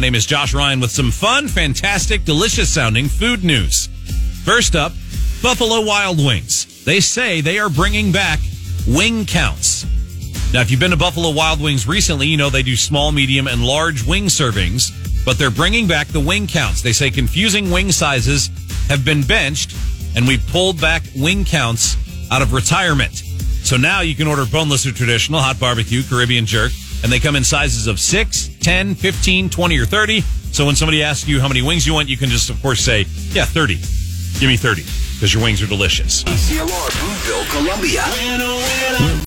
My name is Josh Ryan with some fun, fantastic, delicious sounding food news. First up, Buffalo Wild Wings. They say they are bringing back wing counts. Now, if you've been to Buffalo Wild Wings recently, you know they do small, medium, and large wing servings, but they're bringing back the wing counts. They say confusing wing sizes have been benched, and we've pulled back wing counts out of retirement. So now you can order boneless or traditional, hot barbecue, Caribbean jerk, and they come in sizes of 6, 10, 15, 20, or 30. So when somebody asks you how many wings you want, you can just, of course, say, yeah, 30. Give me 30, because your wings are delicious. ACLR Boonville, Columbia.